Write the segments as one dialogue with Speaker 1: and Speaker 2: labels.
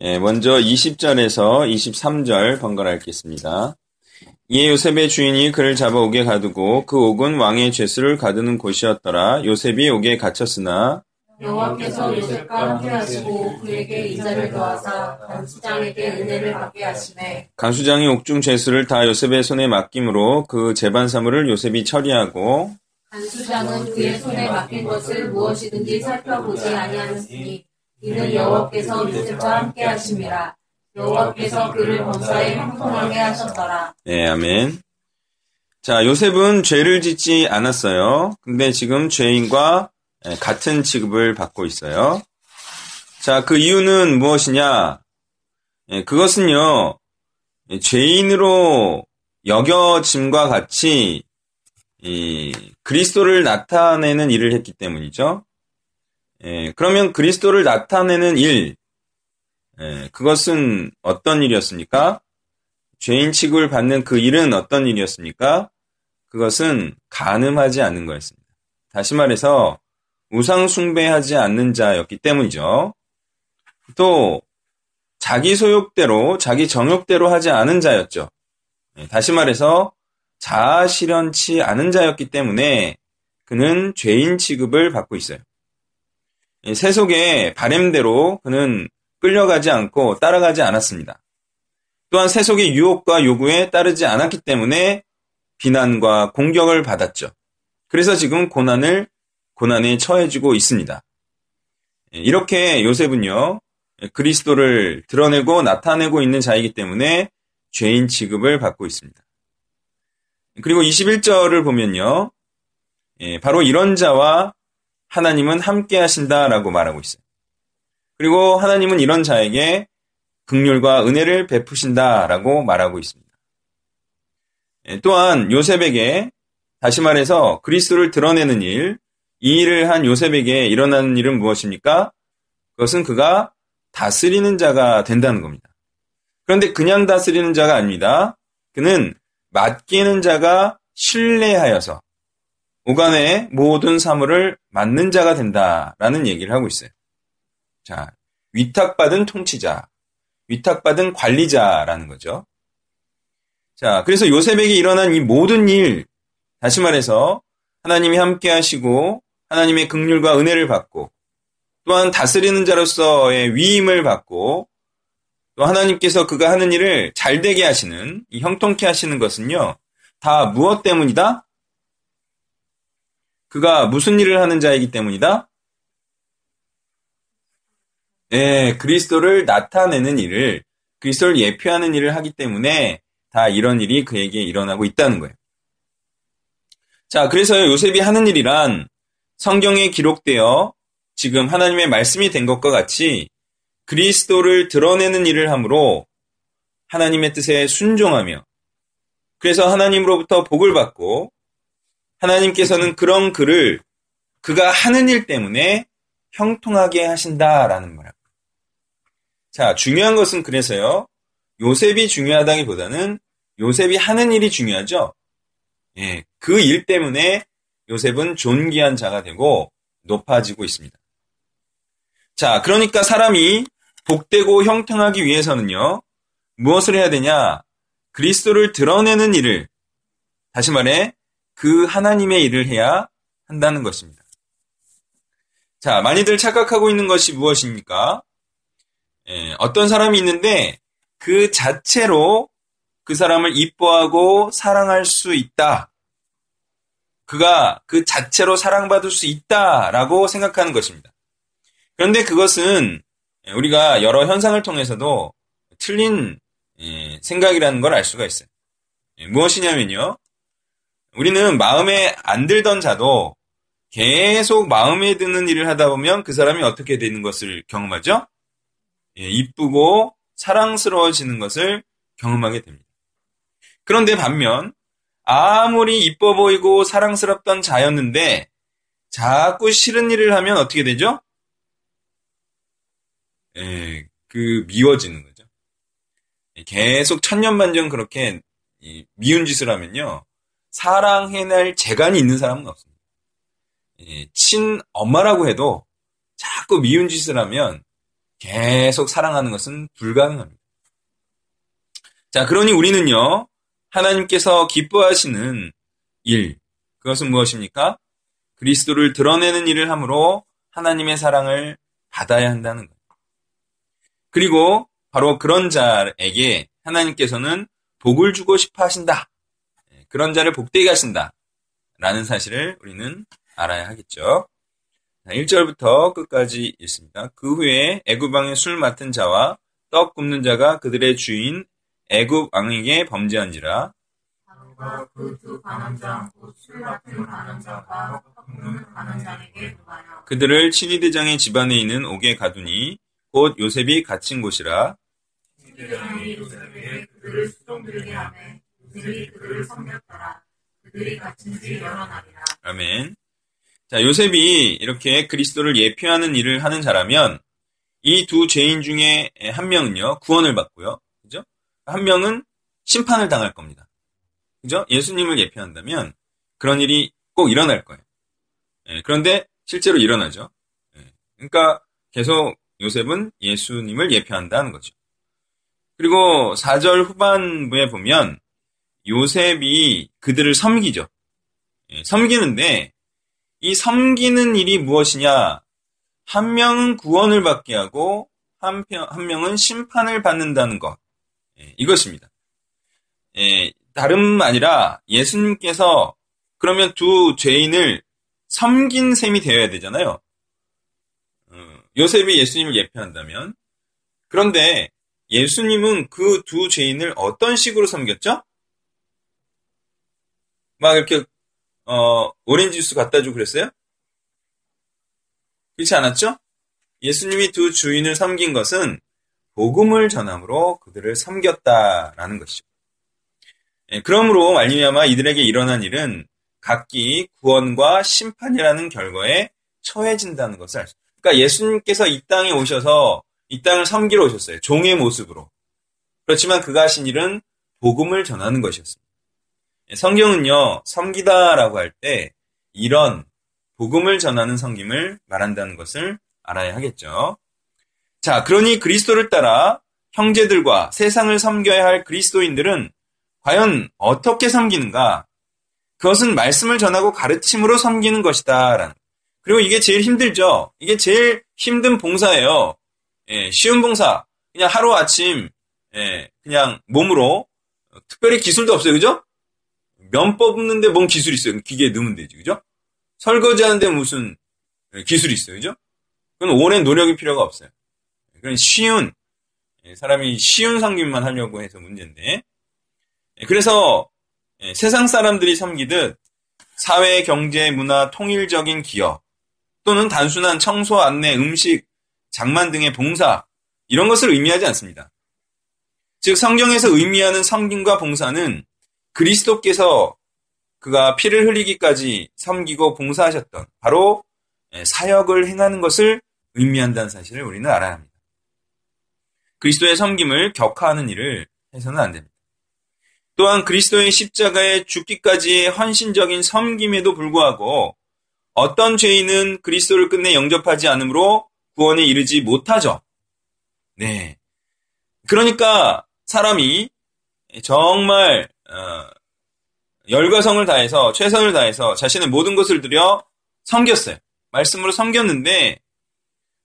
Speaker 1: 예, 먼저 20절에서 23절 번갈아 읽겠습니다. 이에 요셉의 주인이 그를 잡아 옥에 가두고 그 옥은 왕의 죄수를 가두는 곳이었더라. 요셉이 옥에 갇혔으나
Speaker 2: 여호와께서 요셉과 함께 하시고 그에게 이자를 더하사 간수장에게 은혜를 받게 하시매
Speaker 1: 간수장이 옥중 죄수를 다 요셉의 손에 맡김으로 그 재반 사물을 요셉이 처리하고
Speaker 2: 간수장은 그의 손에 맡긴 것을 무엇이든지 살펴보지 아니하였으니 이는 여호와께서 요셉과 함께 하심이라 여호와께서 그를 범사에 형통하게 하셨더라
Speaker 1: 네, 아멘. 자, 요셉은 죄를 짓지 않았어요. 근데 지금 죄인과 예, 같은 취급을 받고 있어요. 자, 그 이유는 무엇이냐? 예, 그것은요, 예, 죄인으로 여겨짐과 같이 이 그리스도를 나타내는 일을 했기 때문이죠. 예, 그러면 그리스도를 나타내는 일, 예, 그것은 어떤 일이었습니까? 죄인 취급을 받는 그 일은 어떤 일이었습니까? 그것은 가늠하지 않는 거였습니다. 다시 말해서 우상 숭배하지 않는 자였기 때문이죠. 또 자기 소욕대로 자기 정욕대로 하지 않은 자였죠. 예, 다시 말해서 자아 실현치 않은 자였기 때문에 그는 죄인 취급을 받고 있어요. 예, 세속의 바램대로 그는 끌려가지 않고 따라가지 않았습니다. 또한 세속의 유혹과 요구에 따르지 않았기 때문에 비난과 공격을 받았죠. 그래서 지금 고난을 고난에 처해지고 있습니다. 예, 이렇게 요셉은요 그리스도를 드러내고 나타내고 있는 자이기 때문에 죄인 취급을 받고 있습니다. 그리고 21절을 보면요, 예, 바로 이런 자와 하나님은 함께 하신다라고 말하고 있어요. 그리고 하나님은 이런 자에게 극률과 은혜를 베푸신다라고 말하고 있습니다. 예, 또한 요셉에게 다시 말해서 그리스도를 드러내는 일, 이 일을 한 요셉에게 일어나는 일은 무엇입니까? 그것은 그가 다스리는 자가 된다는 겁니다. 그런데 그냥 다스리는 자가 아닙니다. 그는 맡기는 자가 신뢰하여서 오간의 모든 사물을 맡는 자가 된다라는 얘기를 하고 있어요. 자, 위탁받은 통치자, 위탁받은 관리자라는 거죠. 자, 그래서 요셉에게 일어난 이 모든 일, 다시 말해서 하나님이 함께 하시고 하나님의 긍휼과 은혜를 받고 또한 다스리는 자로서의 위임을 받고 또 하나님께서 그가 하는 일을 잘 되게 하시는 이 형통케 하시는 것은요. 다 무엇 때문이다? 그가 무슨 일을 하는 자이기 때문이다? 예, 그리스도를 나타내는 일을 그리스도를 예표하는 일을 하기 때문에 다 이런 일이 그에게 일어나고 있다는 거예요. 자, 그래서 요셉이 하는 일이란 성경에 기록되어 지금 하나님의 말씀이 된 것과 같이 그리스도를 드러내는 일을 함으로 하나님의 뜻에 순종하며 그래서 하나님으로부터 복을 받고 하나님께서는 그런 그를 그가 하는 일 때문에 형통하게 하신다라는 말입니다. 자, 중요한 것은 그래서요. 요셉이 중요하다기보다는 요셉이 하는 일이 중요하죠. 예, 그 일 때문에 요셉은 존귀한 자가 되고 높아지고 있습니다. 자, 그러니까 사람이 복되고 형통하기 위해서는요, 무엇을 해야 되냐? 그리스도를 드러내는 일을, 다시 말해, 그 하나님의 일을 해야 한다는 것입니다. 자, 많이들 착각하고 있는 것이 무엇입니까? 예, 어떤 사람이 있는데, 그 자체로 그 사람을 이뻐하고 사랑할 수 있다. 그가 그 자체로 사랑받을 수 있다라고 생각하는 것입니다. 그런데 그것은 우리가 여러 현상을 통해서도 틀린 예, 생각이라는 걸 알 수가 있어요. 예, 무엇이냐면요. 우리는 마음에 안 들던 자도 계속 마음에 드는 일을 하다 보면 그 사람이 어떻게 되는 것을 경험하죠? 예, 이쁘고 사랑스러워지는 것을 경험하게 됩니다. 그런데 반면 아무리 이뻐 보이고 사랑스럽던 자였는데 자꾸 싫은 일을 하면 어떻게 되죠? 예, 그 미워지는 거죠. 계속 천년만년 그렇게 미운 짓을 하면요. 사랑해낼 재간이 있는 사람은 없습니다. 예, 친 엄마라고 해도 자꾸 미운 짓을 하면 계속 사랑하는 것은 불가능합니다. 자, 그러니 우리는요, 하나님께서 기뻐하시는 일, 그것은 무엇입니까? 그리스도를 드러내는 일을 함으로 하나님의 사랑을 받아야 한다는 것. 그리고 바로 그런 자에게 하나님께서는 복을 주고 싶어 하신다. 예, 그런 자를 복되게 하신다. 라는 사실을 우리는 알아야 하겠죠. 1절부터 끝까지 있습니다. 그 후에 애굽왕의 술 맡은 자와 떡 굽는 자가 그들의 주인 애굽 왕에게 범죄한지라
Speaker 2: 그두 반환장 술 맡은 반환장과 떡 굽는 반환장에게 누가요
Speaker 1: 그들을 치리대장의 집안에 있는 옥에 가두니 곧 요셉이 갇힌 곳이라
Speaker 2: 요셉에게 그들을 수종들게 하매 날이라
Speaker 1: 아멘. 자, 요셉이 이렇게 그리스도를 예표하는 일을 하는 자라면 이 두 죄인 중에 한 명은요, 구원을 받고요. 그죠? 한 명은 심판을 당할 겁니다. 그죠? 예수님을 예표한다면 그런 일이 꼭 일어날 거예요. 예, 그런데 실제로 일어나죠. 예, 그러니까 계속 요셉은 예수님을 예표한다는 거죠. 그리고 4절 후반부에 보면 요셉이 그들을 섬기죠. 예, 섬기는데 이 섬기는 일이 무엇이냐? 한 명은 구원을 받게 하고 한, 한 명은 심판을 받는다는 것. 예, 이것입니다. 예, 다름 아니라 예수님께서 그러면 두 죄인을 섬긴 셈이 되어야 되잖아요. 어, 요셉이 예수님을 예표한다면 그런데 예수님은 그 두 죄인을 어떤 식으로 섬겼죠? 막 이렇게 어, 오렌지 주스 갖다 주고 그랬어요? 그렇지 않았죠? 예수님이 두 주인을 섬긴 것은 복음을 전함으로 그들을 섬겼다라는 것이죠. 예, 그러므로 말미암아 이들에게 일어난 일은 각기 구원과 심판이라는 결과에 처해진다는 것을 알수. 그러니까 예수님께서 이 땅에 오셔서 이 땅을 섬기러 오셨어요. 종의 모습으로. 그렇지만 그가 하신 일은 복음을 전하는 것이었습니다. 예, 성경은요, 섬기다라고 할 때 이런 복음을 전하는 섬김을 말한다는 것을 알아야 하겠죠. 자, 그러니 그리스도를 따라 형제들과 세상을 섬겨야 할 그리스도인들은 과연 어떻게 섬기는가? 그것은 말씀을 전하고 가르침으로 섬기는 것이다. 그리고 이게 제일 힘들죠. 이게 제일 힘든 봉사예요. 예, 쉬운 봉사. 그냥 하루 아침, 예, 그냥 몸으로, 특별히 기술도 없어요. 그죠? 면 뽑는데 뭔 기술이 있어요? 기계에 넣으면 되지, 그죠? 설거지 하는데 무슨 기술이 있어요, 그죠? 그건 오랜 노력이 필요가 없어요. 그건 쉬운, 예, 사람이 쉬운 섬김만 하려고 해서 문제인데. 예, 그래서 예, 세상 사람들이 섬기듯 사회, 경제, 문화, 통일적인 기업, 또는 단순한 청소, 안내, 음식, 장만 등의 봉사, 이런 것을 의미하지 않습니다. 즉, 성경에서 의미하는 섬김과 봉사는 그리스도께서 그가 피를 흘리기까지 섬기고 봉사하셨던 바로 예, 사역을 행하는 것을 의미한다는 사실을 우리는 알아야 합니다. 그리스도의 섬김을 격하하는 일을 해서는 안 됩니다. 또한 그리스도의 십자가에 죽기까지의 헌신적인 섬김에도 불구하고 어떤 죄인은 그리스도를 끝내 영접하지 않으므로 구원에 이르지 못하죠. 네. 그러니까 사람이 정말 어, 열과 성을 다해서 최선을 다해서 자신의 모든 것을 들여 섬겼어요. 말씀으로 섬겼는데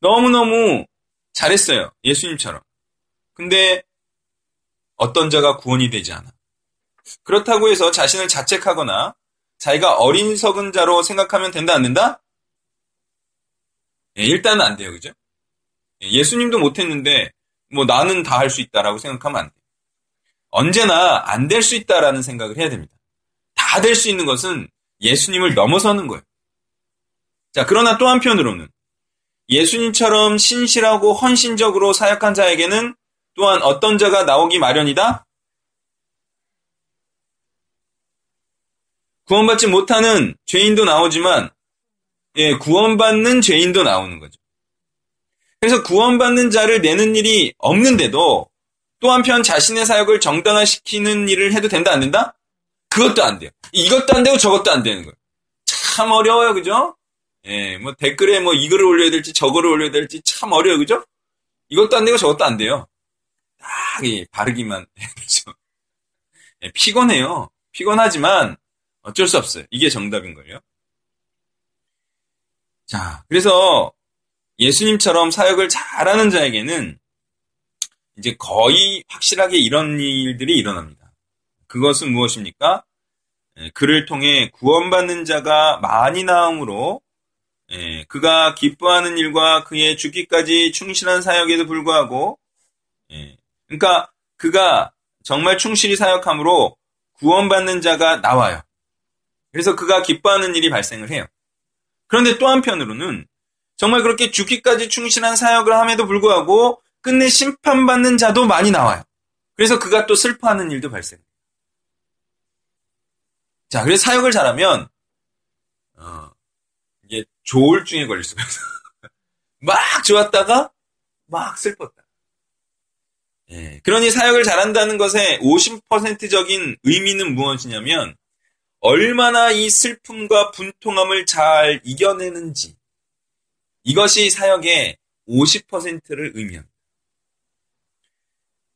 Speaker 1: 너무너무 잘했어요. 예수님처럼. 근데 어떤 자가 구원이 되지 않아. 그렇다고 해서 자신을 자책하거나 자기가 어린석은 자로 생각하면 된다 안 된다? 예, 일단은 안 돼요. 그죠? 예, 예수님도 못했는데 뭐 나는 다 할 수 있다라고 생각하면 안 돼요. 언제나 안 될 수 있다라는 생각을 해야 됩니다. 다 될 수 있는 것은 예수님을 넘어서는 거예요. 자, 그러나 또 한편으로는 예수님처럼 신실하고 헌신적으로 사역한 자에게는 또한 어떤 자가 나오기 마련이다? 구원받지 못하는 죄인도 나오지만, 예, 구원받는 죄인도 나오는 거죠. 그래서 구원받는 자를 내는 일이 없는데도 또 한편 자신의 사역을 정당화시키는 일을 해도 된다, 안 된다? 그것도 안 돼요. 이것도 안 되고 저것도 안 되는 거예요. 참 어려워요, 그죠? 예, 뭐 댓글에 뭐 이거를 올려야 될지 저거를 올려야 될지 참 어려워요, 그죠? 이것도 안 되고 저것도 안 돼요. 딱, 예, 바르기만 되죠. 예, 피곤해요. 피곤하지만 어쩔 수 없어요. 이게 정답인걸요. 자, 그래서 예수님처럼 사역을 잘하는 자에게는 이제 거의 확실하게 이런 일들이 일어납니다. 그것은 무엇입니까? 예, 그를 통해 구원받는 자가 많이 나옴으로 예, 그가 기뻐하는 일과 그의 죽기까지 충실한 사역에도 불구하고 예, 그러니까 그가 정말 충실히 사역함으로 구원받는 자가 나와요. 그래서 그가 기뻐하는 일이 발생을 해요. 그런데 또 한편으로는 정말 그렇게 죽기까지 충실한 사역을 함에도 불구하고 끝내 심판받는 자도 많이 나와요. 그래서 그가 또 슬퍼하는 일도 발생해요. 자, 그래서 사역을 잘하면 어, 이게 조울증에 걸릴 수가 있어요. 막 좋았다가 막 슬펐다. 예, 그러니 사역을 잘한다는 것의 50%적인 의미는 무엇이냐면 얼마나 이 슬픔과 분통함을 잘 이겨내는지 이것이 사역의 50%를 의미합니다.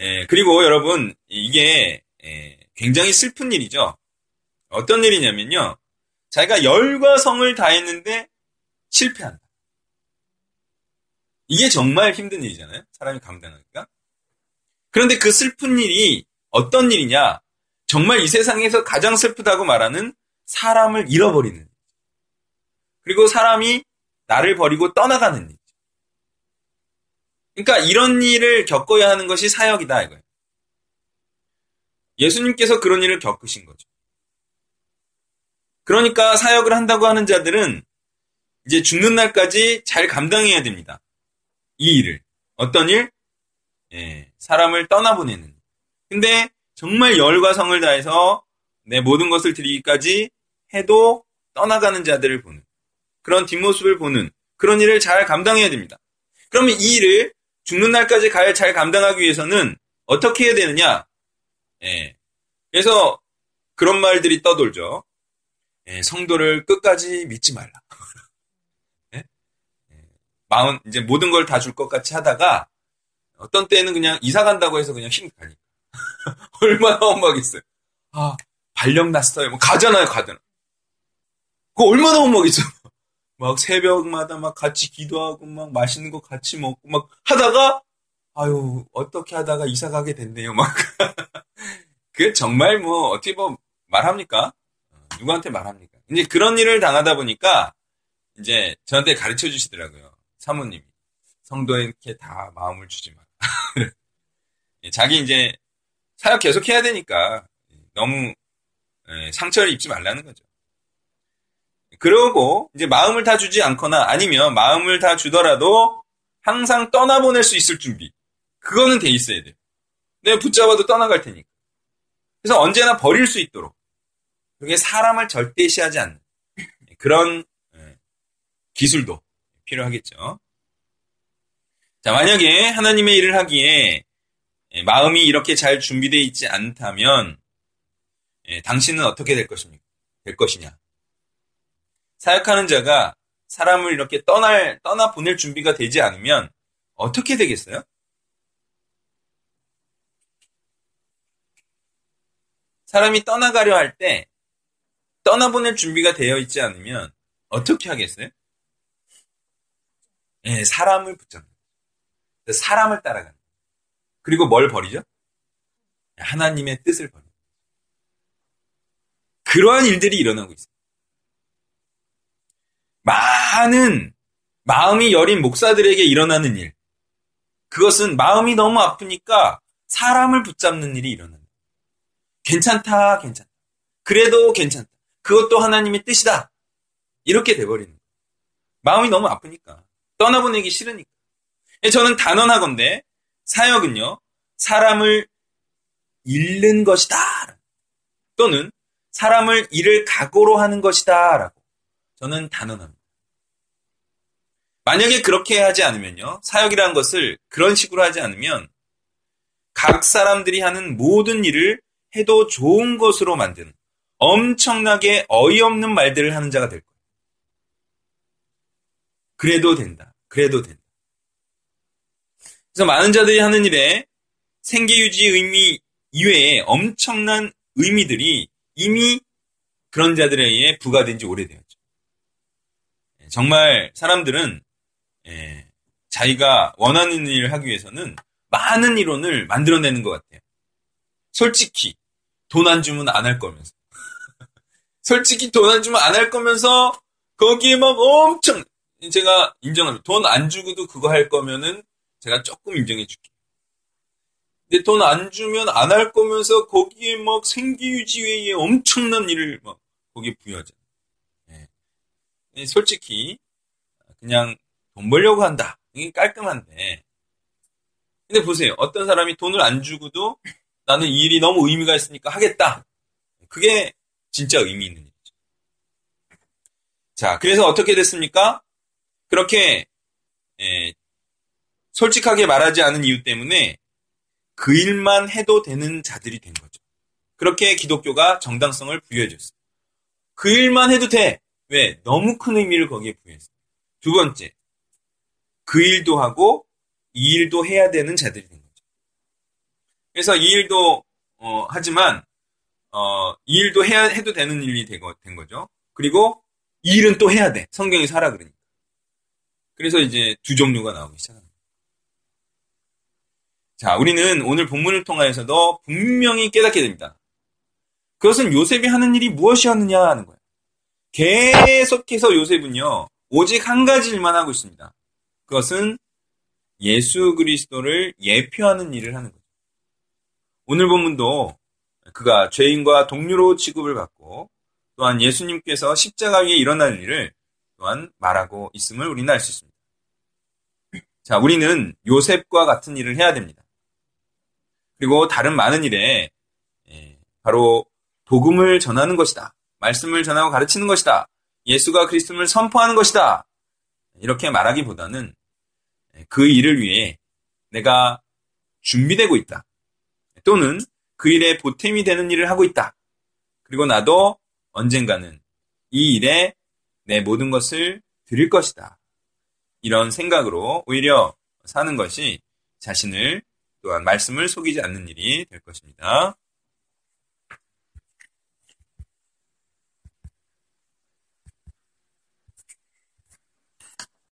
Speaker 1: 예, 그리고 여러분 이게 예, 굉장히 슬픈 일이죠. 어떤 일이냐면요. 자기가 열과 성을 다했는데 실패한다. 이게 정말 힘든 일이잖아요. 사람이 감당하니까. 그런데 그 슬픈 일이 어떤 일이냐? 정말 이 세상에서 가장 슬프다고 말하는 사람을 잃어버리는 일. 그리고 사람이 나를 버리고 떠나가는 일. 그러니까 이런 일을 겪어야 하는 것이 사역이다 이거예요. 예수님께서 그런 일을 겪으신 거죠. 그러니까 사역을 한다고 하는 자들은 이제 죽는 날까지 잘 감당해야 됩니다. 이 일을. 어떤 일? 예, 사람을 떠나보내는. 일. 근데 정말 열과 성을 다해서 내 모든 것을 드리기까지 해도 떠나가는 자들을 보는 그런 뒷모습을 보는 그런 일을 잘 감당해야 됩니다. 그러면 이 일을 죽는 날까지 잘 감당하기 위해서는 어떻게 해야 되느냐? 예. 그래서 그런 말들이 떠돌죠. 예, 성도를 끝까지 믿지 말라. 예? 예. 마음 이제 모든 걸 다 줄 것 같이 하다가 어떤 때는 그냥 이사 간다고 해서 그냥 힘 가니까 얼마나 험하겠어요. 아 발령 났어요. 뭐 가잖아요, 가든. 그거 얼마나 험하겠어요. 막 새벽마다 막 같이 기도하고 막 맛있는 거 같이 먹고 막 하다가 아유 어떻게 하다가 이사 가게 됐네요. 막 그게 정말 뭐 어떻게 뭐 말합니까? 누구한테 말합니까? 이제 그런 일을 당하다 보니까 이제 저한테 가르쳐 주시더라고요. 사모님이. 성도에게 다 마음을 주지 마. 자기 이제 사역 계속 해야 되니까 너무 예, 상처를 입지 말라는 거죠. 그러고 이제 마음을 다 주지 않거나 아니면 마음을 다 주더라도 항상 떠나보낼 수 있을 준비. 그거는 돼 있어야 돼요. 내가 붙잡아도 떠나갈 테니까. 그래서 언제나 버릴 수 있도록 그게 사람을 절대시하지 않는 그런 예, 기술도 필요하겠죠. 자, 만약에 하나님의 일을 하기에 예, 마음이 이렇게 잘 준비되어 있지 않다면 예, 당신은 어떻게 될 것입니까? 될 것이냐? 사역하는 자가 사람을 이렇게 떠날 떠나 보낼 준비가 되지 않으면 어떻게 되겠어요? 사람이 떠나가려 할 때 떠나보낼 준비가 되어 있지 않으면 어떻게 하겠어요? 예, 사람을 붙잡는 사람을 따라가는 그리고 뭘 버리죠? 하나님의 뜻을 버리는 그러한 일들이 일어나고 있습니다. 많은 마음이 여린 목사들에게 일어나는 일. 그것은 마음이 너무 아프니까 사람을 붙잡는 일이 일어난다. 괜찮다, 괜찮다. 그래도 괜찮다. 그것도 하나님의 뜻이다. 이렇게 돼버리는 거예요. 마음이 너무 아프니까. 떠나보내기 싫으니까. 예, 저는 단언하건대 사역은요, 사람을 잃는 것이다. 또는 사람을 잃을 각오로 하는 것이다. 라고 저는 단언합니다. 만약에 그렇게 하지 않으면요, 사역이라는 것을 그런 식으로 하지 않으면 각 사람들이 하는 모든 일을 해도 좋은 것으로 만드는 엄청나게 어이없는 말들을 하는 자가 될 거예요. 그래도 된다. 그래도 된다. 그래서 많은 자들이 하는 일에 생계유지 의미 이외에 엄청난 의미들이 이미 그런 자들에 의해 부과된 지 오래되었죠. 정말 사람들은 예, 자기가 원하는 일을 하기 위해서는 많은 이론을 만들어내는 것 같아요. 솔직히 돈 안 주면 안 할 거면서 솔직히 돈 안 주면 안 할 거면서 거기에 막 엄청 제가 인정합니다. 돈 안 주고도 그거 할 거면은 제가 조금 인정해 줄게요. 근데 돈 안 주면 안 할 거면서 거기에 막 생기유지회에 엄청난 일을 막 거기에 부여하잖아요. 네. 솔직히 그냥 돈 벌려고 한다. 이게 깔끔한데. 근데 보세요. 어떤 사람이 돈을 안 주고도 나는 이 일이 너무 의미가 있으니까 하겠다. 그게 진짜 의미 있는 일이죠. 자, 그래서 어떻게 됐습니까? 그렇게 예, 솔직하게 말하지 않은 이유 때문에 그 일만 해도 되는 자들이 된 거죠. 그렇게 기독교가 정당성을 부여해줬어요. 그 일만 해도 돼. 왜? 너무 큰 의미를 거기에 부여했어요. 두 번째, 그 일도 하고 이 일도 해야 되는 자들이 된 거죠. 그래서 이 일도 어, 하지만 어, 이 일도 해야 해도 되는 일이 된, 거, 된 거죠. 그리고 이 일은 또 해야 돼. 성경이 살아 그러니까. 그래서 이제 두 종류가 나오기 시작합니다. 자, 우리는 오늘 본문을 통하여서도 분명히 깨닫게 됩니다. 그것은 요셉이 하는 일이 무엇이었느냐 하는 거예요. 계속해서 요셉은요, 오직 한 가지 일만 하고 있습니다. 그것은 예수 그리스도를 예표하는 일을 하는 거죠. 오늘 본문도 그가 죄인과 동료로 취급을 받고 또한 예수님께서 십자가 위에 일어날 일을 또한 말하고 있음을 우리는 알 수 있습니다. 자, 우리는 요셉과 같은 일을 해야 됩니다. 그리고 다른 많은 일에 예, 바로 복음을 전하는 것이다. 말씀을 전하고 가르치는 것이다. 예수가 그리스도를 선포하는 것이다. 이렇게 말하기보다는 그 일을 위해 내가 준비되고 있다. 또는 그 일에 보탬이 되는 일을 하고 있다. 그리고 나도 언젠가는 이 일에 내 모든 것을 드릴 것이다. 이런 생각으로 오히려 사는 것이 자신을 또한 말씀을 속이지 않는 일이 될 것입니다.